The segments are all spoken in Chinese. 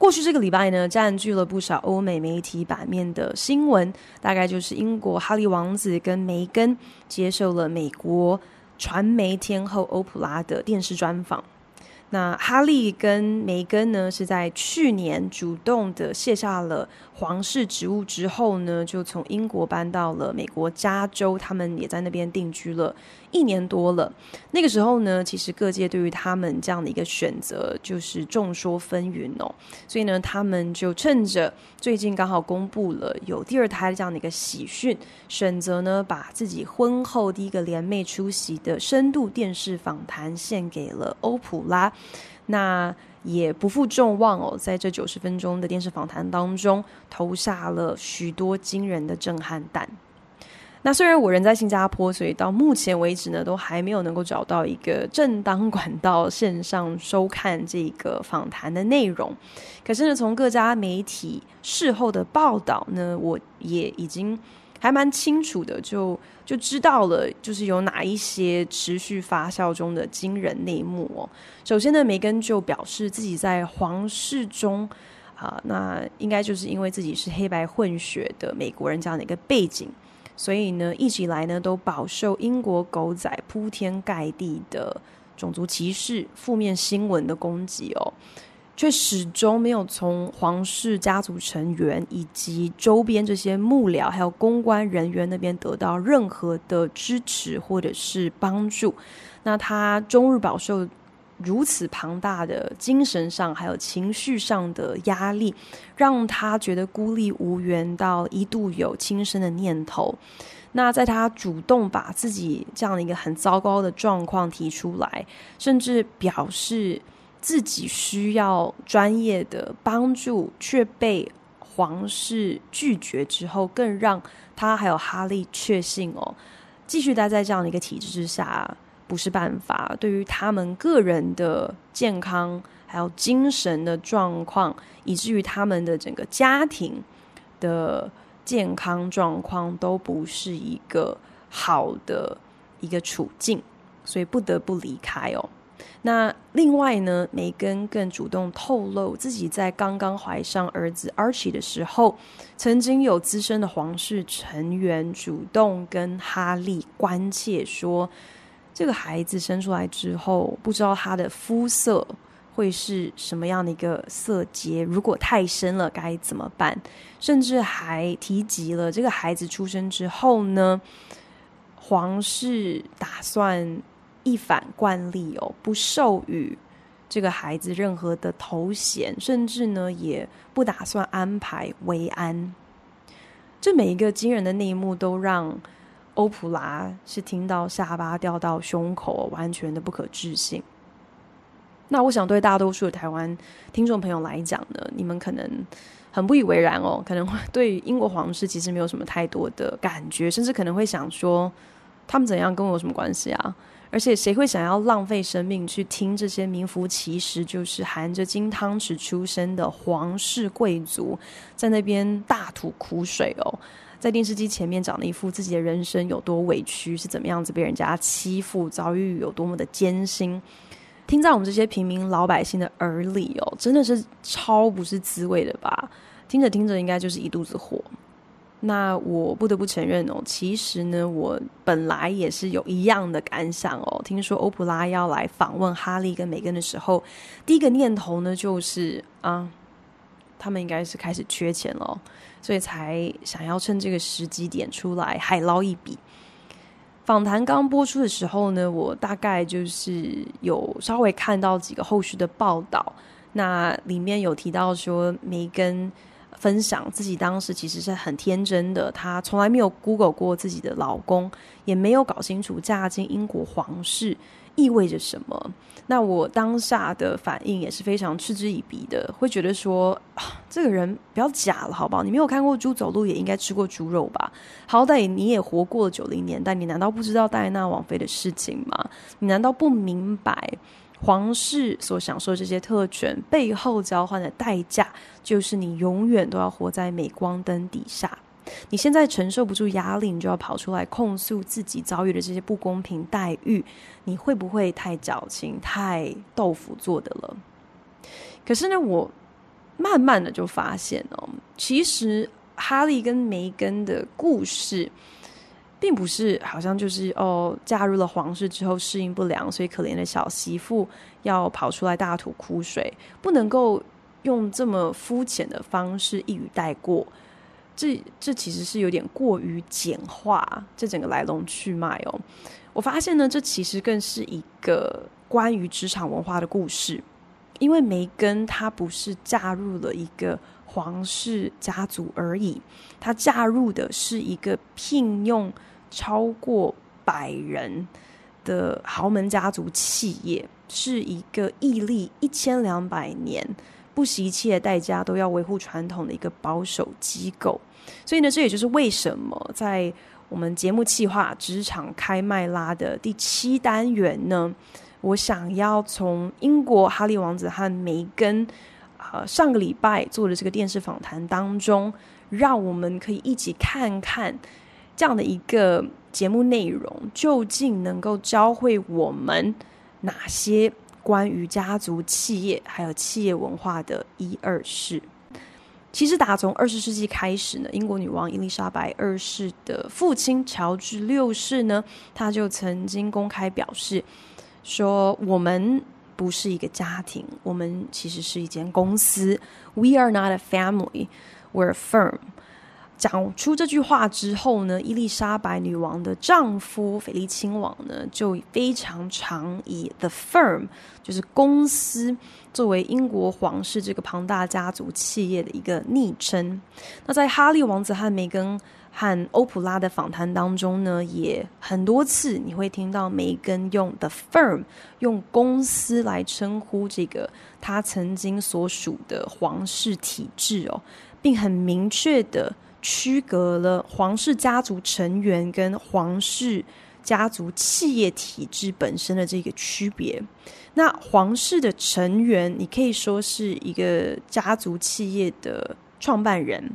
过去这个礼拜呢，占据了不少欧美媒体版面的新闻，大概就是英国哈利王子跟梅根接受了美国传媒天后欧普拉的电视专访。那哈利跟梅根呢，是在去年主动的卸下了皇室职务之后呢，就从英国搬到了美国加州，他们也在那边定居了一年多了。那个时候呢，其实各界对于他们这样的一个选择就是众说纷纭哦。所以呢，他们就趁着最近刚好公布了有第二胎这样的一个喜讯，选择呢把自己婚后第一个联袂出席的深度电视访谈献给了欧普拉。那也不负众望哦，在这九十分钟的电视访谈当中，投下了许多惊人的震撼弹。那虽然我人在新加坡，所以到目前为止呢，都还没有能够找到一个正当管道线上收看这个访谈的内容。可是呢，从各家媒体事后的报道呢，我也已经。还蛮清楚的，就就知道了，就是有哪一些持续发酵中的惊人内幕哦。首先呢，梅根就表示自己在皇室中啊、那应该就是因为自己是黑白混血的美国人这样的一个背景，所以呢，一直以来呢都饱受英国狗仔铺天盖地的种族歧视、负面新闻的攻击哦。却始终没有从皇室家族成员以及周边这些幕僚还有公关人员那边得到任何的支持或者是帮助。那他终日饱受如此庞大的精神上还有情绪上的压力，让他觉得孤立无援，到一度有轻生的念头。那在他主动把自己这样的一个很糟糕的状况提出来，甚至表示。自己需要专业的帮助，却被皇室拒绝之后，更让他还有哈利确信哦，继续待在这样的一个体制之下不是办法。对于他们个人的健康，还有精神的状况，以至于他们的整个家庭的健康状况，都不是一个好的一个处境，所以不得不离开哦。那另外呢，梅根更主动透露自己在刚刚怀上儿子 Archie 的时候，曾经有资深的皇室成员主动跟哈利关切说，这个孩子生出来之后，不知道他的肤色会是什么样的一个色阶，如果太深了该怎么办？甚至还提及了这个孩子出生之后呢，皇室打算。一反惯例哦，不授予这个孩子任何的头衔，甚至呢也不打算安排维安。这每一个惊人的内幕都让欧普拉是听到下巴掉到胸口，完全的不可置信。那我想对大多数台湾听众朋友来讲呢，你们可能很不以为然哦，可能会对英国皇室其实没有什么太多的感觉，甚至可能会想说，他们怎样跟我有什么关系啊？而且谁会想要浪费生命去听这些名副其实就是含着金汤匙出生的皇室贵族在那边大吐苦水哦，在电视机前面讲了一副自己的人生有多委屈，是怎么样子被人家欺负，遭遇有多么的艰辛，听在我们这些平民老百姓的耳里哦，真的是超不是滋味的吧？听着听着，应该就是一肚子火。那我不得不承认哦，其实呢，我本来也是有一样的感想哦。听说欧普拉要来访问哈利跟梅根的时候，第一个念头呢就是啊，他们应该是开始缺钱了，所以才想要趁这个时机点出来海捞一笔。访谈刚播出的时候呢，我大概就是有稍微看到几个后续的报道，那里面有提到说梅根。分享自己当时其实是很天真的，她从来没有 Google 过自己的老公，也没有搞清楚嫁进英国皇室意味着什么？那我当下的反应也是非常嗤之以鼻的，会觉得说，啊，这个人不要假了，好不好？你没有看过猪走路，也应该吃过猪肉吧？好歹你也活过了九零年代，你难道不知道戴安娜王妃的事情吗？你难道不明白皇室所享受这些特权背后交换的代价，就是你永远都要活在镁光灯底下？你现在承受不住压力，你就要跑出来控诉自己遭遇的这些不公平待遇，你会不会太矫情、太豆腐做的了？可是呢，我慢慢的就发现哦，其实哈利跟梅根的故事，并不是好像就是哦，嫁入了皇室之后适应不良，所以可怜的小媳妇要跑出来大吐苦水，不能够用这么肤浅的方式一语带过。这这其实是有点过于简化这整个来龙去脉哦。我发现呢，这其实更是一个关于职场文化的故事。因为梅根她不是嫁入了一个皇室家族而已，她嫁入的是一个聘用超过百人的豪门家族企业，是一个屹立一千两百年，不惜一切代价都要维护传统的一个保守机构。所以呢，这也就是为什么在我们节目企划职场开麦拉的第七单元呢，我想要从英国哈利王子和梅根，呃，上个礼拜做的这个电视访谈当中，让我们可以一起看看这样的一个节目内容，究竟能够教会我们哪些关于家族企业还有企业文化的一二事。其实打从二十世纪开始呢，英国女王伊丽莎白二世的父亲乔治六世呢，他就曾经公开表示说：“我们不是一个家庭，我们其实是一间公司。We are not a family, we're a firm。”讲出这句话之后呢，伊丽莎白女王的丈夫菲利亲王呢，就非常常以 the firm，就是公司，作为英国皇室这个庞大家族企业的一个昵称。那在哈利王子和梅根和欧普拉的访谈当中呢，也很多次你会听到梅根用 the firm，用公司来称呼这个他曾经所属的皇室体制哦，并很明确的。区隔了皇室家族成员跟皇室家族企业体制本身的这个区别。那皇室的成员，你可以说是一个家族企业的创办人。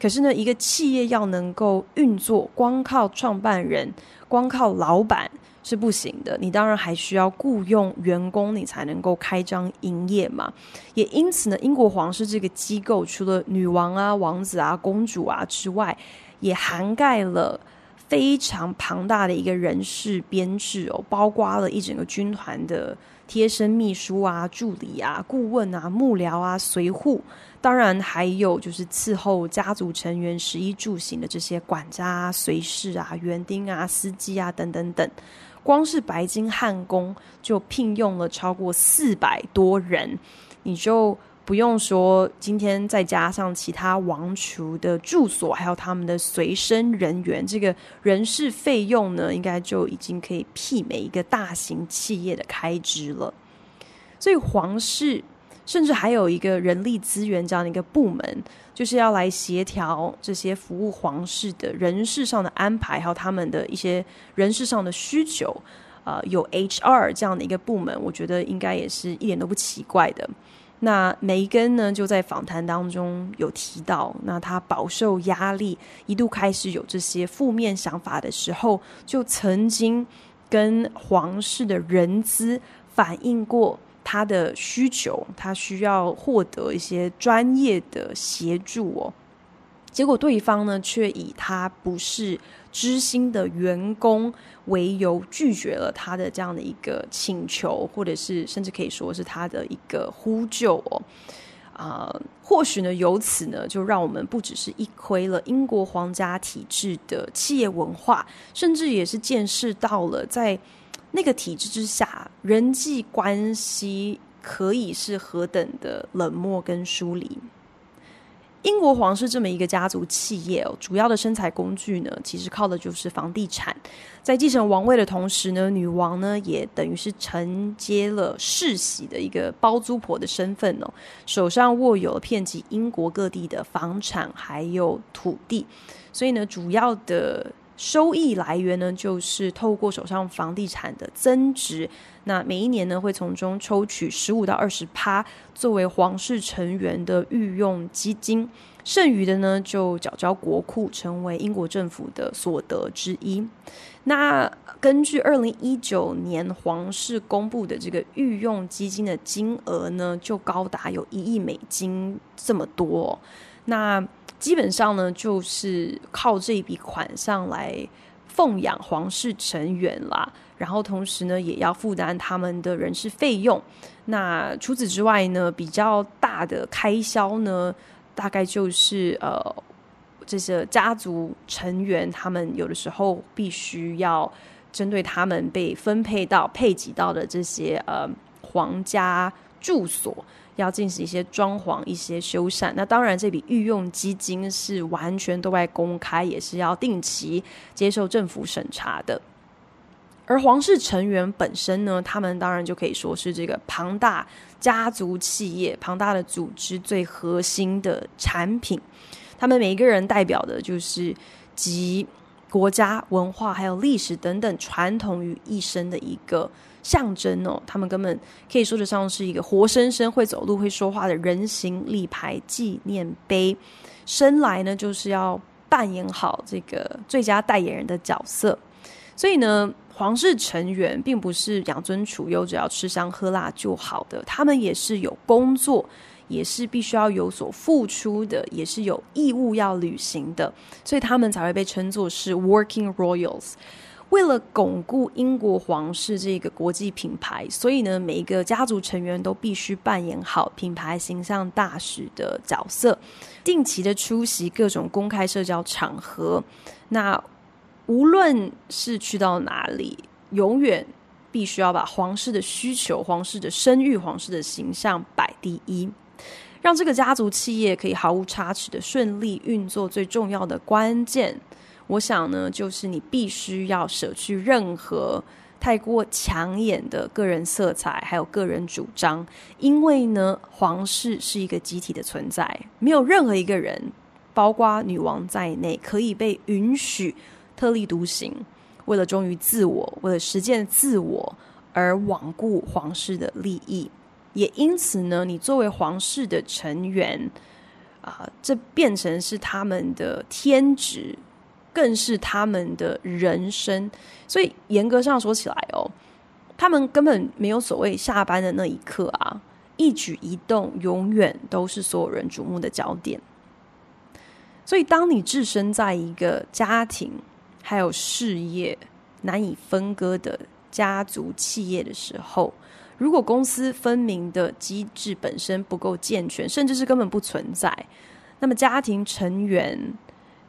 可是呢，一个企业要能够运作，光靠创办人，光靠老板。是不行的，你当然还需要雇佣员工，你才能够开张营业嘛。也因此呢，英国皇室这个机构除了女王啊、王子啊、公主啊之外，也涵盖了非常庞大的一个人事编制哦，包括了一整个军团的贴身秘书啊、助理啊、顾问啊、幕僚啊、随扈，当然还有就是伺候家族成员食衣住行的这些管家啊、随侍啊、园丁啊、司机啊等等等。光是白金汉宫就聘用了超过四百多人，你就不用说，今天再加上其他王储的住所，还有他们的随身人员，这个人事费用呢，应该就已经可以媲美一个大型企业的开支了。所以皇室。甚至还有一个人力资源这样的一个部门，就是要来协调这些服务皇室的人事上的安排，还有他们的一些人事上的需求。呃，有 HR 这样的一个部门，我觉得应该也是一点都不奇怪的。那梅根呢，就在访谈当中有提到，那他饱受压力，一度开始有这些负面想法的时候，就曾经跟皇室的人资反映过。他的需求，他需要获得一些专业的协助哦。结果对方呢，却以他不是知心的员工为由，拒绝了他的这样的一个请求，或者是甚至可以说是他的一个呼救哦。啊、或许呢，由此呢，就让我们不只是一窥了英国皇家体制的企业文化，甚至也是见识到了在。那个体制之下，人际关系可以是何等的冷漠跟疏离。英国皇室这么一个家族企业，主要的生财工具呢，其实靠的就是房地产。在继承王位的同时呢，女王呢也等于是承接了世袭的一个包租婆的身份哦，手上握有遍及英国各地的房产还有土地，所以呢，主要的。收益来源呢，就是透过手上房地产的增值，那每一年呢，会从中抽取十五到二十趴作为皇室成员的御用基金，剩余的呢就缴交国库，成为英国政府的所得之一。那根据二零一九年皇室公布的这个御用基金的金额呢，就高达有一亿美金这么多。那基本上呢，就是靠这笔款项来奉养皇室成员啦，然后同时呢，也要负担他们的人事费用。那除此之外呢，比较大的开销呢，大概就是呃，这些家族成员他们有的时候必须要针对他们被分配到配给到的这些呃皇家住所。要进行一些装潢、一些修缮。那当然，这笔御用基金是完全对外公开，也是要定期接受政府审查的。而皇室成员本身呢，他们当然就可以说是这个庞大家族企业、庞大的组织最核心的产品。他们每一个人代表的就是集国家文化、还有历史等等传统于一身的一个。象征哦，他们根本可以说得上是一个活生生会走路、会说话的人形立牌纪念碑。生来呢，就是要扮演好这个最佳代言人的角色。所以呢，皇室成员并不是养尊处优，只要吃香喝辣就好的，他们也是有工作，也是必须要有所付出的，也是有义务要履行的，所以他们才会被称作是 Working Royals。为了巩固英国皇室这个国际品牌，所以呢，每一个家族成员都必须扮演好品牌形象大使的角色，定期的出席各种公开社交场合。那无论是去到哪里，永远必须要把皇室的需求、皇室的声誉、皇室的形象摆第一，让这个家族企业可以毫无差池的顺利运作。最重要的关键。我想呢，就是你必须要舍去任何太过抢眼的个人色彩，还有个人主张，因为呢，皇室是一个集体的存在，没有任何一个人，包括女王在内，可以被允许特立独行，为了忠于自我，为了实践自我而罔顾皇室的利益。也因此呢，你作为皇室的成员，啊、这变成是他们的天职。更是他们的人生，所以严格上说起来哦，他们根本没有所谓下班的那一刻啊，一举一动永远都是所有人瞩目的焦点。所以，当你置身在一个家庭还有事业难以分割的家族企业的时候，如果公私分明的机制本身不够健全，甚至是根本不存在，那么家庭成员。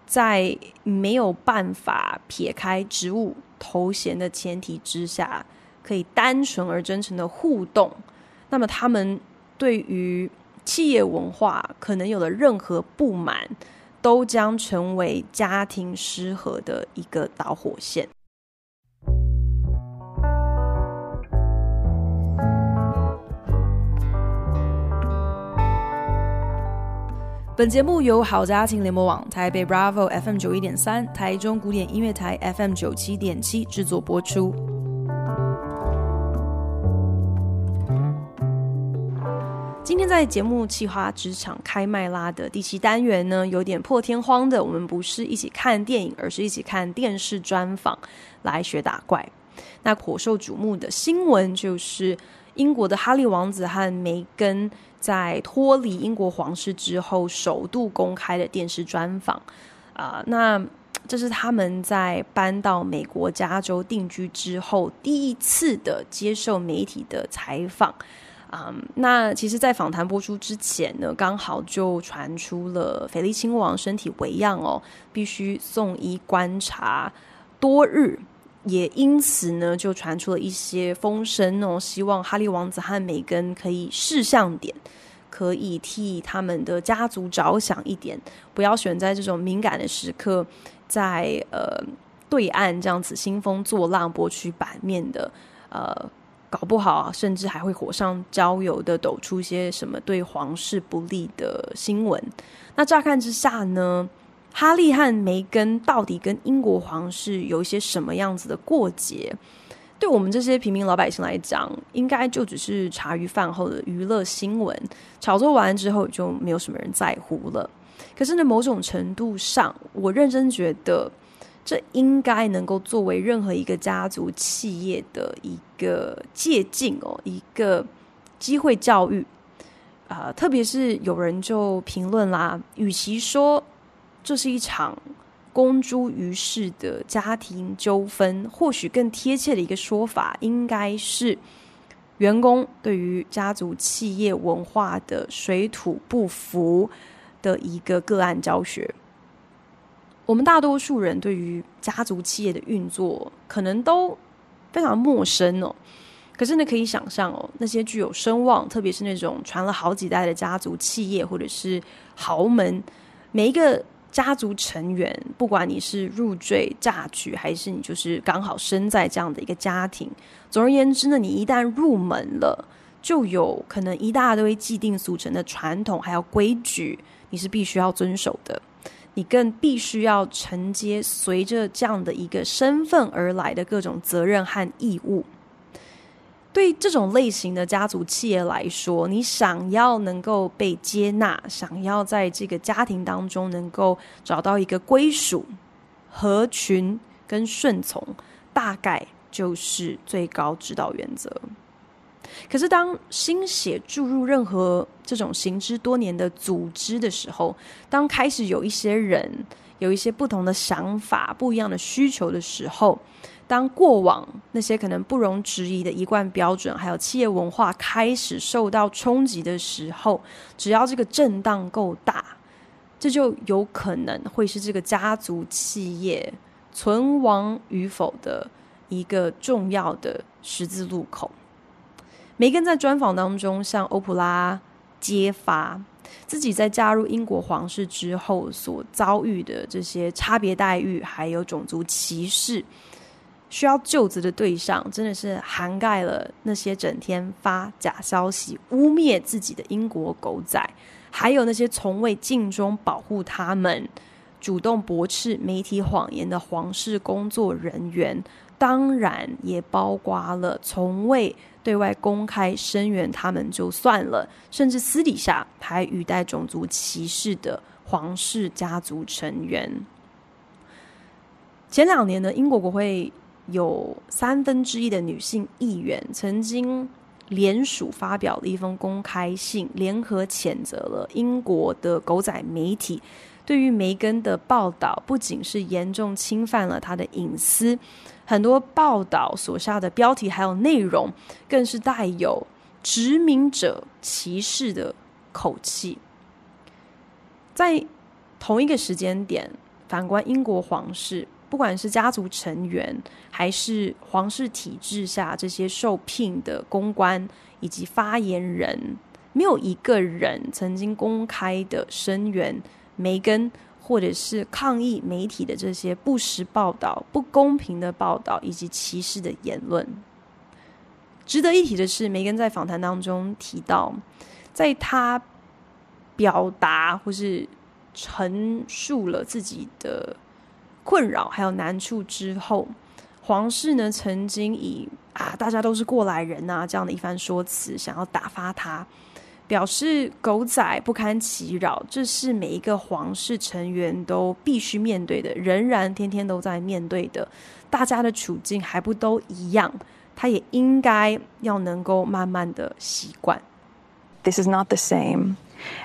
在没有办法撇开职务头衔的前提之下，可以单纯而真诚的互动，那么他们对于企业文化可能有的任何不满，都将成为家庭失和的一个导火线。本节目由好家庭联播网、台北 Bravo FM 九一点三、台中古典音乐台 FM 九七点七制作播出。今天在节目企划职场开麦拉的第七单元呢，有点破天荒的，我们不是一起看电影，而是一起看电视专访来学打怪。那颇受瞩目的新闻就是英国的哈利王子和梅根。在脱离英国皇室之后，首度公开的电视专访，啊、那这是他们在搬到美国加州定居之后第一次的接受媒体的采访，啊、那其实，在访谈播出之前呢，刚好就传出了菲利亲王身体微恙哦，必须送医观察多日。也因此呢，就传出了一些风声哦，希望哈利王子和梅根可以识相点，可以替他们的家族着想一点，不要选在这种敏感的时刻，在呃对岸这样子兴风作浪、博取版面的，呃，搞不好啊，甚至还会火上浇油的抖出一些什么对皇室不利的新闻。那乍看之下呢，哈利和梅根到底跟英国皇室有一些什么样子的过节？对我们这些平民老百姓来讲，应该就只是茶余饭后的娱乐新闻，炒作完之后就没有什么人在乎了。可是呢，某种程度上，我认真觉得，这应该能够作为任何一个家族企业的一个借鉴哦，一个机会教育。啊、特别是有人就评论啦，与其说这是一场公诸于世的家庭纠纷，或许更贴切的一个说法，应该是员工对于家族企业文化的水土不服的一个个案教学。我们大多数人对于家族企业的运作可能都非常陌生哦，可是呢，可以想象哦，那些具有声望，特别是那种传了好几代的家族企业或者是豪门，每一个。家族成员，不管你是入赘嫁娶，还是你就是刚好生在这样的一个家庭，总而言之呢，你一旦入门了，就有可能一大堆既定俗成的传统还有规矩，你是必须要遵守的。你更必须要承接随着这样的一个身份而来的各种责任和义务。对这种类型的家族企业来说，你想要能够被接纳，想要在这个家庭当中能够找到一个归属、合群跟顺从，大概就是最高指导原则。可是，当心血注入任何这种行之多年的组织的时候，当开始有一些人有一些不同的想法、不一样的需求的时候，当过往那些可能不容置疑的一贯标准，还有企业文化开始受到冲击的时候，只要这个震荡够大，这就有可能会是这个家族企业存亡与否的一个重要的十字路口。梅根在专访当中向欧普拉揭发自己在加入英国皇室之后所遭遇的这些差别待遇，还有种族歧视。需要究责的对象，真的是涵盖了那些整天发假消息、污蔑自己的英国狗仔，还有那些从未尽忠保护他们、主动驳斥媒体谎言的皇室工作人员，当然也包括了从未对外公开声援他们就算了，甚至私底下还语带种族歧视的皇室家族成员。前两年呢，英国国会。有三分之一的女性议员曾经联署发表了一封公开信，联合谴责了英国的狗仔媒体对于梅根的报道，不仅是严重侵犯了她的隐私，很多报道所下的标题还有内容，更是带有殖民者歧视的口气。在同一个时间点，反观英国皇室。不管是家族成员，还是皇室体制下这些受聘的公关以及发言人，没有一个人曾经公开的声援梅根，或者是抗议媒体的这些不实报道、不公平的报道以及歧视的言论。值得一提的是，梅根在访谈当中提到，在他表达或是陈述了自己的。困扰还有难处之后，皇室呢曾经以啊大家都是过来人啊这样的一番说辞，想要打发他，表示狗仔不堪其扰，这是每一个皇室成员都必须面对的，仍然天天都在面对的，大家的处境还不都一样，他也应该要能够慢慢的习惯。This is not the same.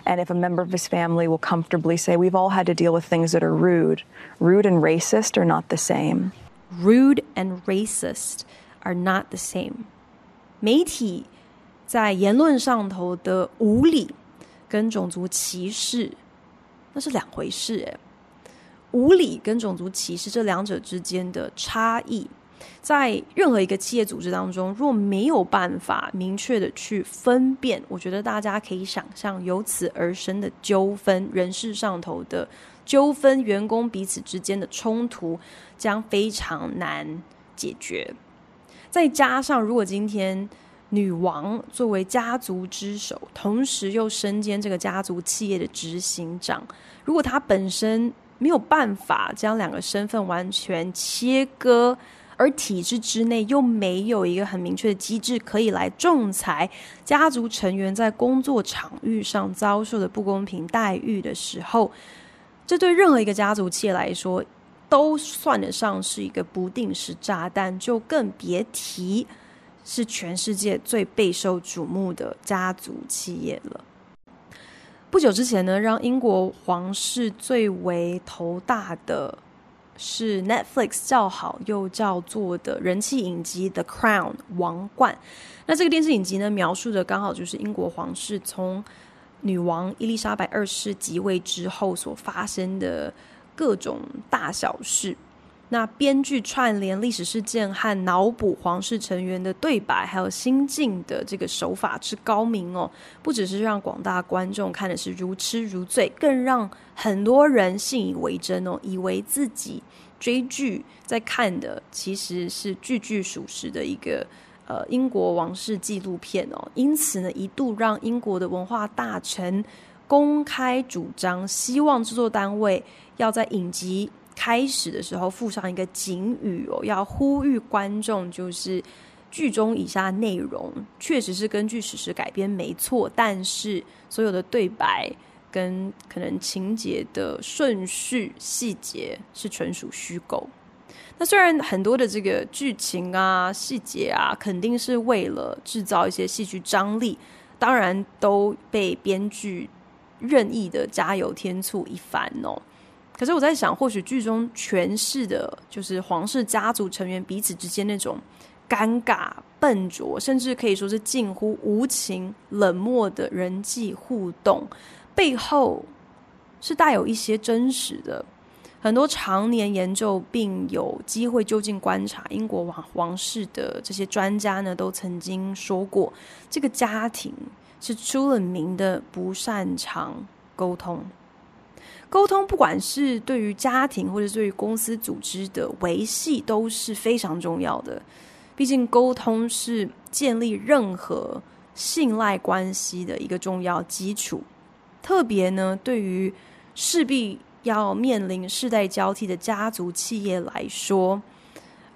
And if a member of his family will comfortably say, we've all had to deal with things that are rude, rude and racist are not the same. Rude and racist are not the same. 媒体在言论上头的无理跟种族歧视，那是两回事诶。无理跟种族歧视这两者之间的差异， 在任何一个企业组织当中，若没有办法明确的去分辨，我觉得大家可以想象由此而生的纠纷，人事上头的纠纷，员工彼此之间的冲突将非常难解决。再加上，如果今天女王作为家族之首，同时又身兼这个家族企业的执行长，如果她本身没有办法将两个身份完全切割，而体制之内又没有一个很明确的机制可以来仲裁家族成员在工作场域上遭受的不公平待遇的时候，这对任何一个家族企业来说，都算得上是一个不定时炸弹，就更别提是全世界最备受瞩目的家族企业了。不久之前呢，让英国皇室最为头大的是 Netflix 叫好又叫座的人气影集《The Crown》王冠。那这个电视影集呢，描述的刚好就是英国皇室从女王伊丽莎白二世即位之后所发生的各种大小事。那编剧串联历史事件和脑补皇室成员的对白，还有心境的这个手法之高明哦，不只是让广大观众看的是如痴如醉，更让很多人信以为真哦，以为自己追剧在看的其实是句句属实的一个呃英国王室纪录片哦。因此呢，一度让英国的文化大臣公开主张，希望制作单位要在影集。开始的时候附上一个警语哦，要呼吁观众，就是剧中以下内容确实是根据史实改编没错，但是所有的对白跟可能情节的顺序细节是纯属虚构。那虽然很多的这个剧情啊、细节啊，肯定是为了制造一些戏剧张力，当然都被编剧任意的加油添醋一番哦。可是我在想，或许剧中诠释的就是皇室家族成员彼此之间那种尴尬、笨拙，甚至可以说是近乎无情、冷漠的人际互动，背后是带有一些真实的。很多常年研究并有机会就近观察英国王王室的这些专家呢，都曾经说过，这个家庭是出了名的不擅长沟通。沟通，不管是对于家庭或者对于公司组织的维系，都是非常重要的。毕竟，沟通是建立任何信赖关系的一个重要基础。特别呢，对于势必要面临世代交替的家族企业来说，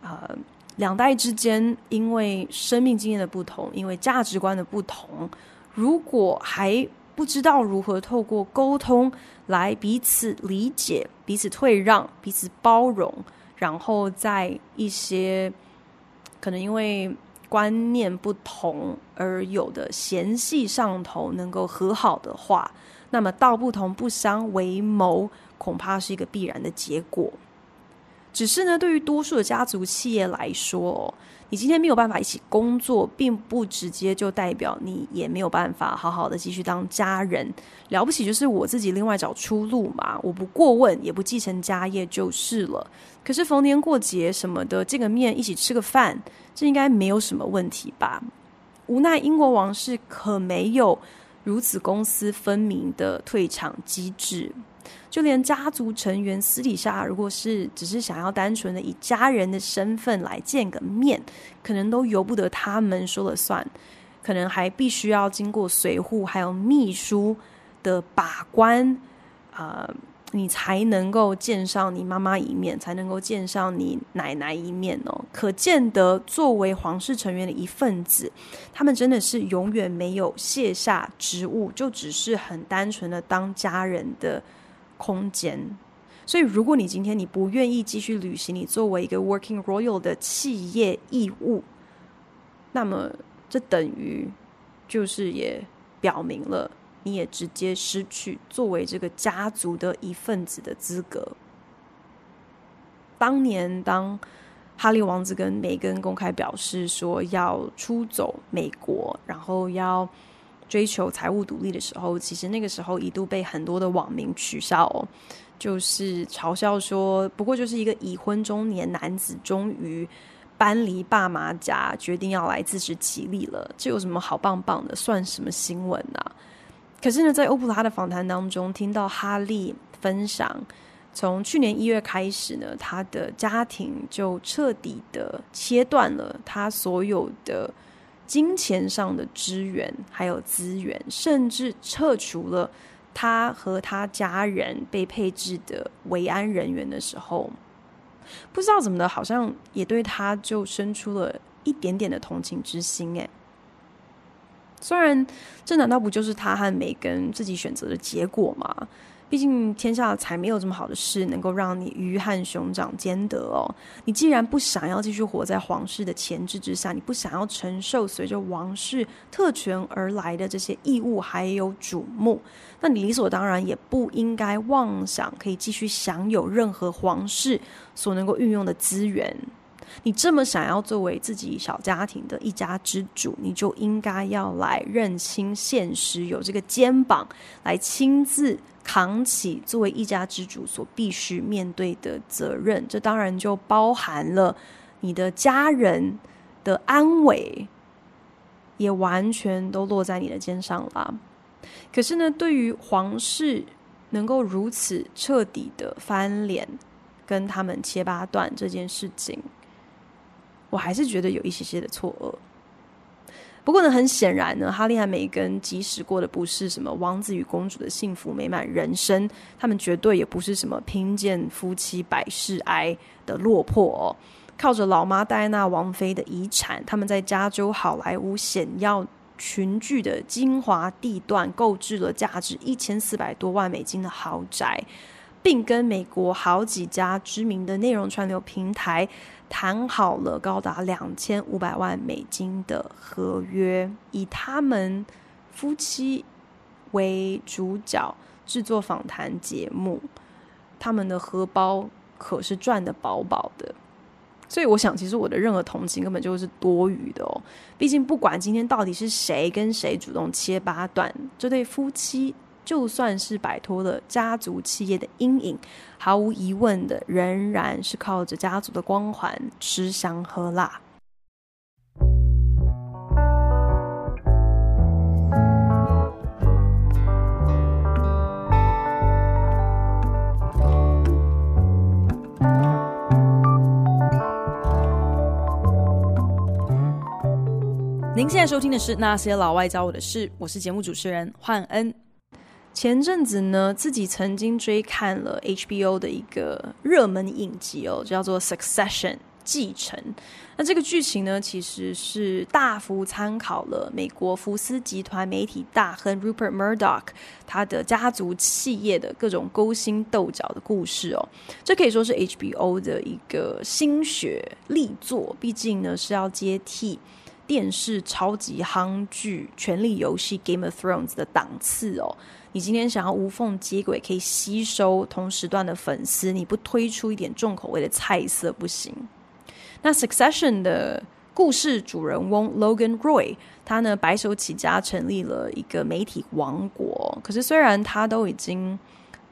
呃，两代之间因为生命经验的不同，因为价值观的不同，如果还不知道如何透过沟通来彼此理解、彼此退让、彼此包容，然后在一些可能因为观念不同而有的嫌隙上头能够和好的话，那么道不同不相为谋，恐怕是一个必然的结果。只是呢，对于多数的家族企业来说，你今天没有办法一起工作，并不直接就代表你也没有办法好好的继续当家人。了不起就是我自己另外找出路嘛，我不过问，也不继承家业就是了。可是逢年过节什么的，见个面一起吃个饭，这应该没有什么问题吧？无奈英国王室可没有如此公私分明的退场机制。就连家族成员私底下，如果是只是想要单纯的以家人的身份来见个面，可能都由不得他们说了算，可能还必须要经过随扈还有秘书的把关，呃，你才能够见上你妈妈一面，才能够见上你奶奶一面哦。可见得作为皇室成员的一份子，他们真的是永远没有卸下职务，就只是很单纯的当家人的。空间，所以如果你今天你不愿意继续履行你作为一个 working royal 的企业义务，那么这等于就是也表明了你也直接失去作为这个家族的一份子的资格。当年当哈利王子跟梅根公开表示说要出走美国，然后要。追求财务独立的时候，其实那个时候一度被很多的网民取笑哦，就是嘲笑说，不过就是一个已婚中年男子终于搬离爸妈家，决定要来自食其力了。这有什么好棒棒的？算什么新闻啊？可是呢，在欧普拉的访谈当中，听到哈利分享，从去年一月开始呢，他的家庭就彻底的切断了他所有的金钱上的支援，还有资源，甚至撤除了他和他家人被配置的维安人员的时候，不知道怎么的，好像也对他就生出了一点点的同情之心，诶。虽然这难道不就是他和梅根自己选择的结果吗？毕竟天下才没有这么好的事能够让你鱼和熊掌兼得哦。你既然不想要继续活在皇室的钳制之下，你不想要承受随着王室特权而来的这些义务还有瞩目，那你理所当然也不应该妄想可以继续享有任何皇室所能够运用的资源。你这么想要作为自己小家庭的一家之主，你就应该要来认清现实，有这个肩膀来亲自扛起作为一家之主所必须面对的责任。这当然就包含了你的家人的安危，也完全都落在你的肩上了。可是呢，对于皇室能够如此彻底的翻脸，跟他们切八段这件事情。我还是觉得有一些些的错愕。不过呢，很显然呢，哈利和梅根即使过的不是什么王子与公主的幸福美满人生，他们绝对也不是什么贫贱夫妻百事哀的落魄哦。靠着老妈戴安娜王妃的遗产，他们在加州好莱坞显要群聚的精华地段购置了价值一千四百多万美金的豪宅，并跟美国好几家知名的内容串流平台。谈好了高达两千五百万美金的合约，以他们夫妻为主角制作访谈节目，他们的荷包可是赚得饱饱的。所以我想，其实我的任何同情根本就是多余的哦。毕竟，不管今天到底是谁跟谁主动切八段，这对夫妻。就算是摆脱了家族企业的阴影，毫无疑问的，仍然是靠着家族的光环吃香喝辣。您现在收听的是《那些老外教我的事》，我是节目主持人焕恩。前阵子呢，自己曾经追看了 HBO 的一个热门影集哦，叫做《Succession》继承。那这个剧情呢，其实是大幅参考了美国福斯集团媒体大亨 Rupert Murdoch 他的家族企业的各种勾心斗角的故事哦。这可以说是 HBO 的一个心血力作，毕竟呢是要接替电视超级夯剧《权力游戏》（Game of Thrones） 的档次哦。你今天想要无缝接轨，可以吸收同时段的粉丝，你不推出一点重口味的菜色不行。那《Succession》的故事主人翁 Logan Roy，他呢白手起家成立了一个媒体王国。可是虽然他都已经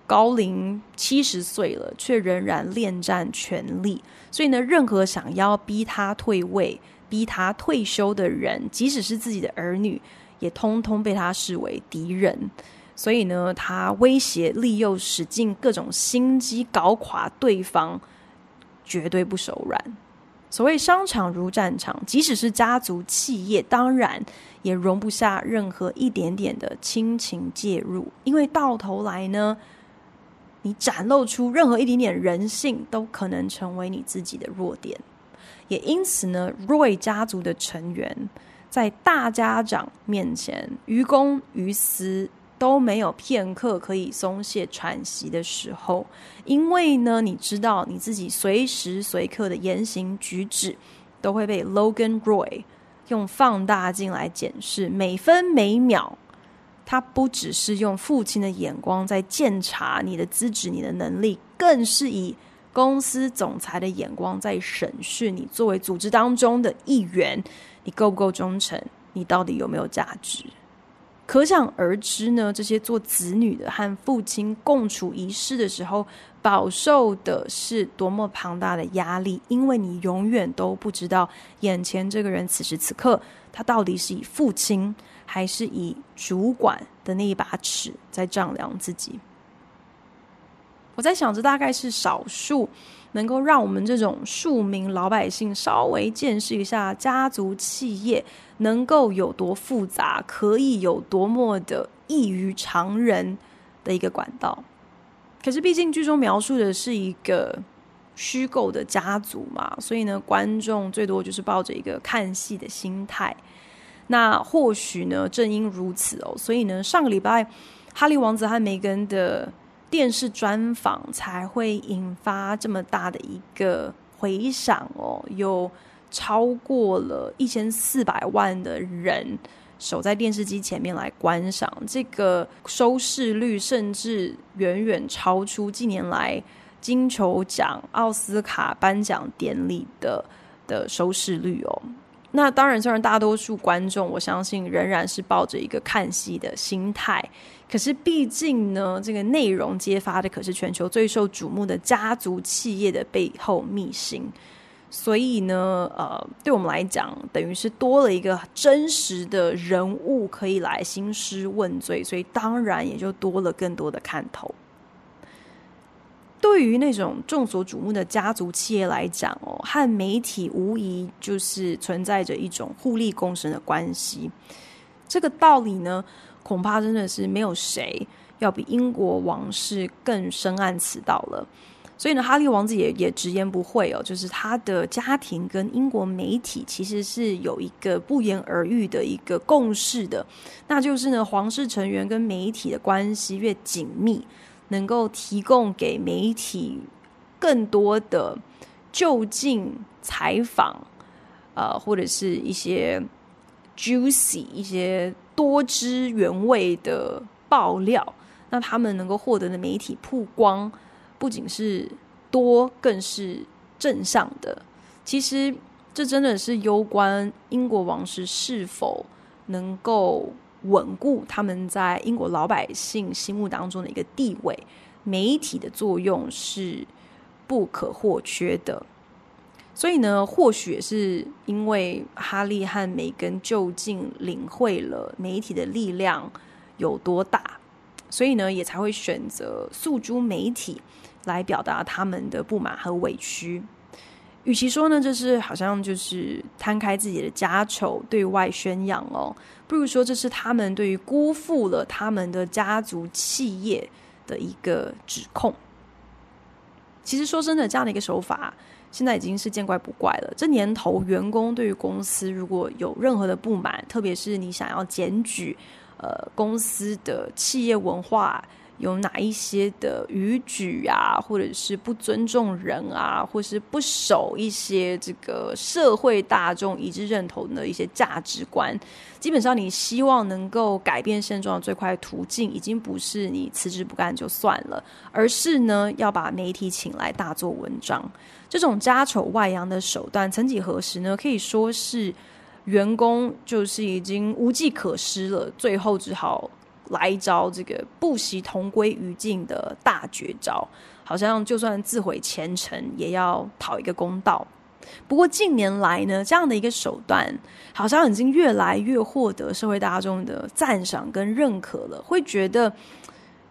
高龄七十岁了，却仍然恋战权力。所以呢，任何想要逼他退位、逼他退休的人，即使是自己的儿女，也通通被他视为敌人。所以呢，他威胁、利诱、使尽各种心机搞垮对方，绝对不手软。所谓商场如战场，即使是家族企业，当然也容不下任何一点点的亲情介入。因为到头来呢，你展露出任何一点点人性，都可能成为你自己的弱点。也因此呢，Roy 家族的成员在大家长面前于公于私。都没有片刻可以松懈喘息的时候，因为呢，你知道你自己随时随刻的言行举止都会被 Logan Roy 用放大镜来检视，每分每秒，他不只是用父亲的眼光在检查你的资质、你的能力，更是以公司总裁的眼光在审视你作为组织当中的一员，你够不够忠诚？你到底有没有价值？可想而知呢，这些做子女的和父亲共处一室的时候，饱受的是多么庞大的压力，因为你永远都不知道眼前这个人此时此刻他到底是以父亲还是以主管的那一把尺在丈量自己。我在想，这大概是少数能够让我们这种庶民老百姓稍微见识一下家族企业能够有多复杂，可以有多么的异于常人的一个管道。可是，毕竟剧中描述的是一个虚构的家族嘛，所以呢，观众最多就是抱着一个看戏的心态。那或许呢，正因如此哦，所以呢，上个礼拜哈利王子和梅根的电视专访才会引发这么大的一个回响哦，有超过了一千四百万的人。守在电视机前面来观赏，这个收视率甚至远远超出近年来金球奖、奥斯卡颁奖典礼的的收视率哦。那当然，虽然大多数观众，我相信仍然是抱着一个看戏的心态，可是毕竟呢，这个内容揭发的可是全球最受瞩目的家族企业的背后秘辛。所以呢，呃，对我们来讲，等于是多了一个真实的人物可以来兴师问罪，所以当然也就多了更多的看头。对于那种众所瞩目的家族企业来讲哦，和媒体无疑就是存在着一种互利共生的关系。这个道理呢，恐怕真的是没有谁要比英国王室更深谙此道了。所以呢，哈利王子也也直言不讳哦，就是他的家庭跟英国媒体其实是有一个不言而喻的一个共识的，那就是呢，皇室成员跟媒体的关系越紧密，能够提供给媒体更多的就近采访，呃，或者是一些 juicy 一些多汁原味的爆料，那他们能够获得的媒体曝光。不仅是多，更是正向的。其实，这真的是攸关英国王室是否能够稳固他们在英国老百姓心目当中的一个地位。媒体的作用是不可或缺的。所以呢，或许也是因为哈利和梅根究竟领会了媒体的力量有多大，所以呢，也才会选择诉诸媒体。来表达他们的不满和委屈。与其说呢，这是好像就是摊开自己的家丑对外宣扬哦，不如说这是他们对于辜负了他们的家族企业的一个指控。其实说真的，这样的一个手法现在已经是见怪不怪了。这年头，员工对于公司如果有任何的不满，特别是你想要检举呃公司的企业文化。有哪一些的逾矩啊，或者是不尊重人啊，或是不守一些这个社会大众一致认同的一些价值观，基本上你希望能够改变现状的最快途径，已经不是你辞职不干就算了，而是呢要把媒体请来大做文章。这种家丑外扬的手段，曾几何时呢，可以说是员工就是已经无计可施了，最后只好。来一招这个不惜同归于尽的大绝招，好像就算自毁前程也要讨一个公道。不过近年来呢，这样的一个手段好像已经越来越获得社会大众的赞赏跟认可了，会觉得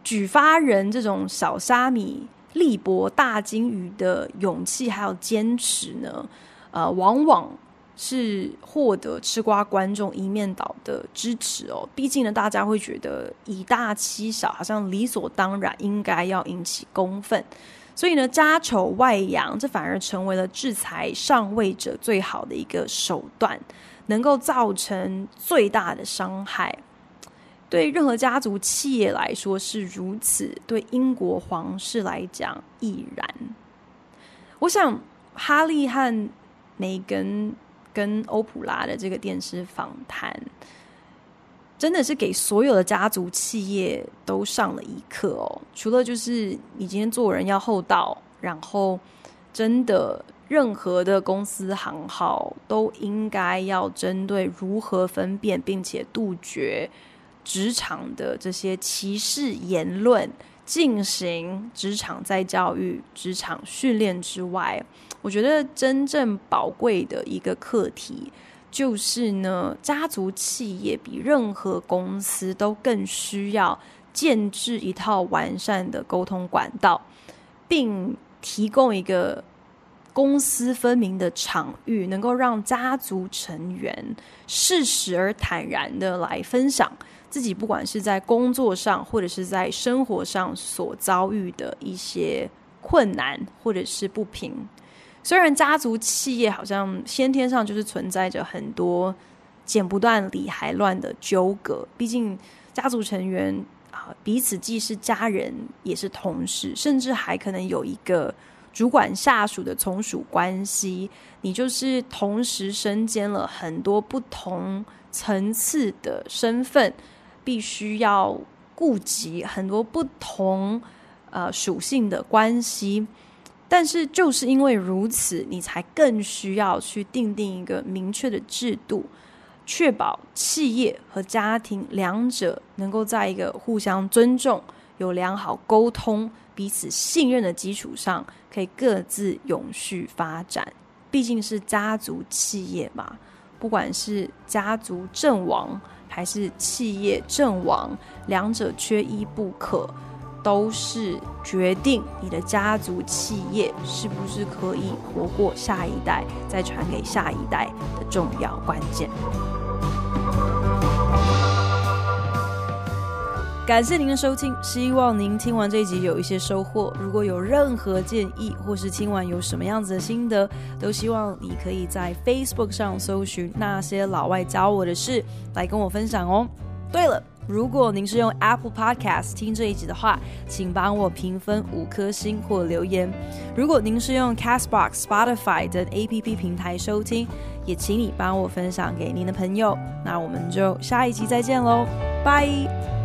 举发人这种小虾米力搏大鲸鱼的勇气还有坚持呢，呃，往往。是获得吃瓜观众一面倒的支持哦。毕竟呢，大家会觉得以大欺小，好像理所当然应该要引起公愤。所以呢，家丑外扬，这反而成为了制裁上位者最好的一个手段，能够造成最大的伤害。对任何家族企业来说是如此，对英国皇室来讲亦然。我想，哈利和梅根。跟欧普拉的这个电视访谈，真的是给所有的家族企业都上了一课哦。除了就是你今天做人要厚道，然后真的任何的公司行号都应该要针对如何分辨并且杜绝职场的这些歧视言论进行职场再教育、职场训练之外，我觉得真正宝贵的一个课题就是呢，家族企业比任何公司都更需要建置一套完善的沟通管道，并提供一个公私分明的场域，能够让家族成员适时而坦然的来分享。自己不管是在工作上，或者是在生活上所遭遇的一些困难，或者是不平。虽然家族企业好像先天上就是存在着很多剪不断理还乱的纠葛，毕竟家族成员啊彼此既是家人，也是同事，甚至还可能有一个主管下属的从属关系。你就是同时身兼了很多不同层次的身份。必须要顾及很多不同呃属性的关系，但是就是因为如此，你才更需要去定定一个明确的制度，确保企业和家庭两者能够在一个互相尊重、有良好沟通、彼此信任的基础上，可以各自永续发展。毕竟是家族企业嘛，不管是家族阵亡，还是企业阵亡，两者缺一不可，都是决定你的家族企业是不是可以活过下一代，再传给下一代的重要关键。感谢您的收听，希望您听完这一集有一些收获。如果有任何建议，或是听完有什么样子的心得，都希望你可以在 Facebook 上搜寻那些老外教我的事，来跟我分享哦。对了，如果您是用 Apple Podcast 听这一集的话，请帮我评分五颗星或留言。如果您是用 Castbox、Spotify 等 APP 平台收听，也请你帮我分享给您的朋友。那我们就下一集再见喽，拜。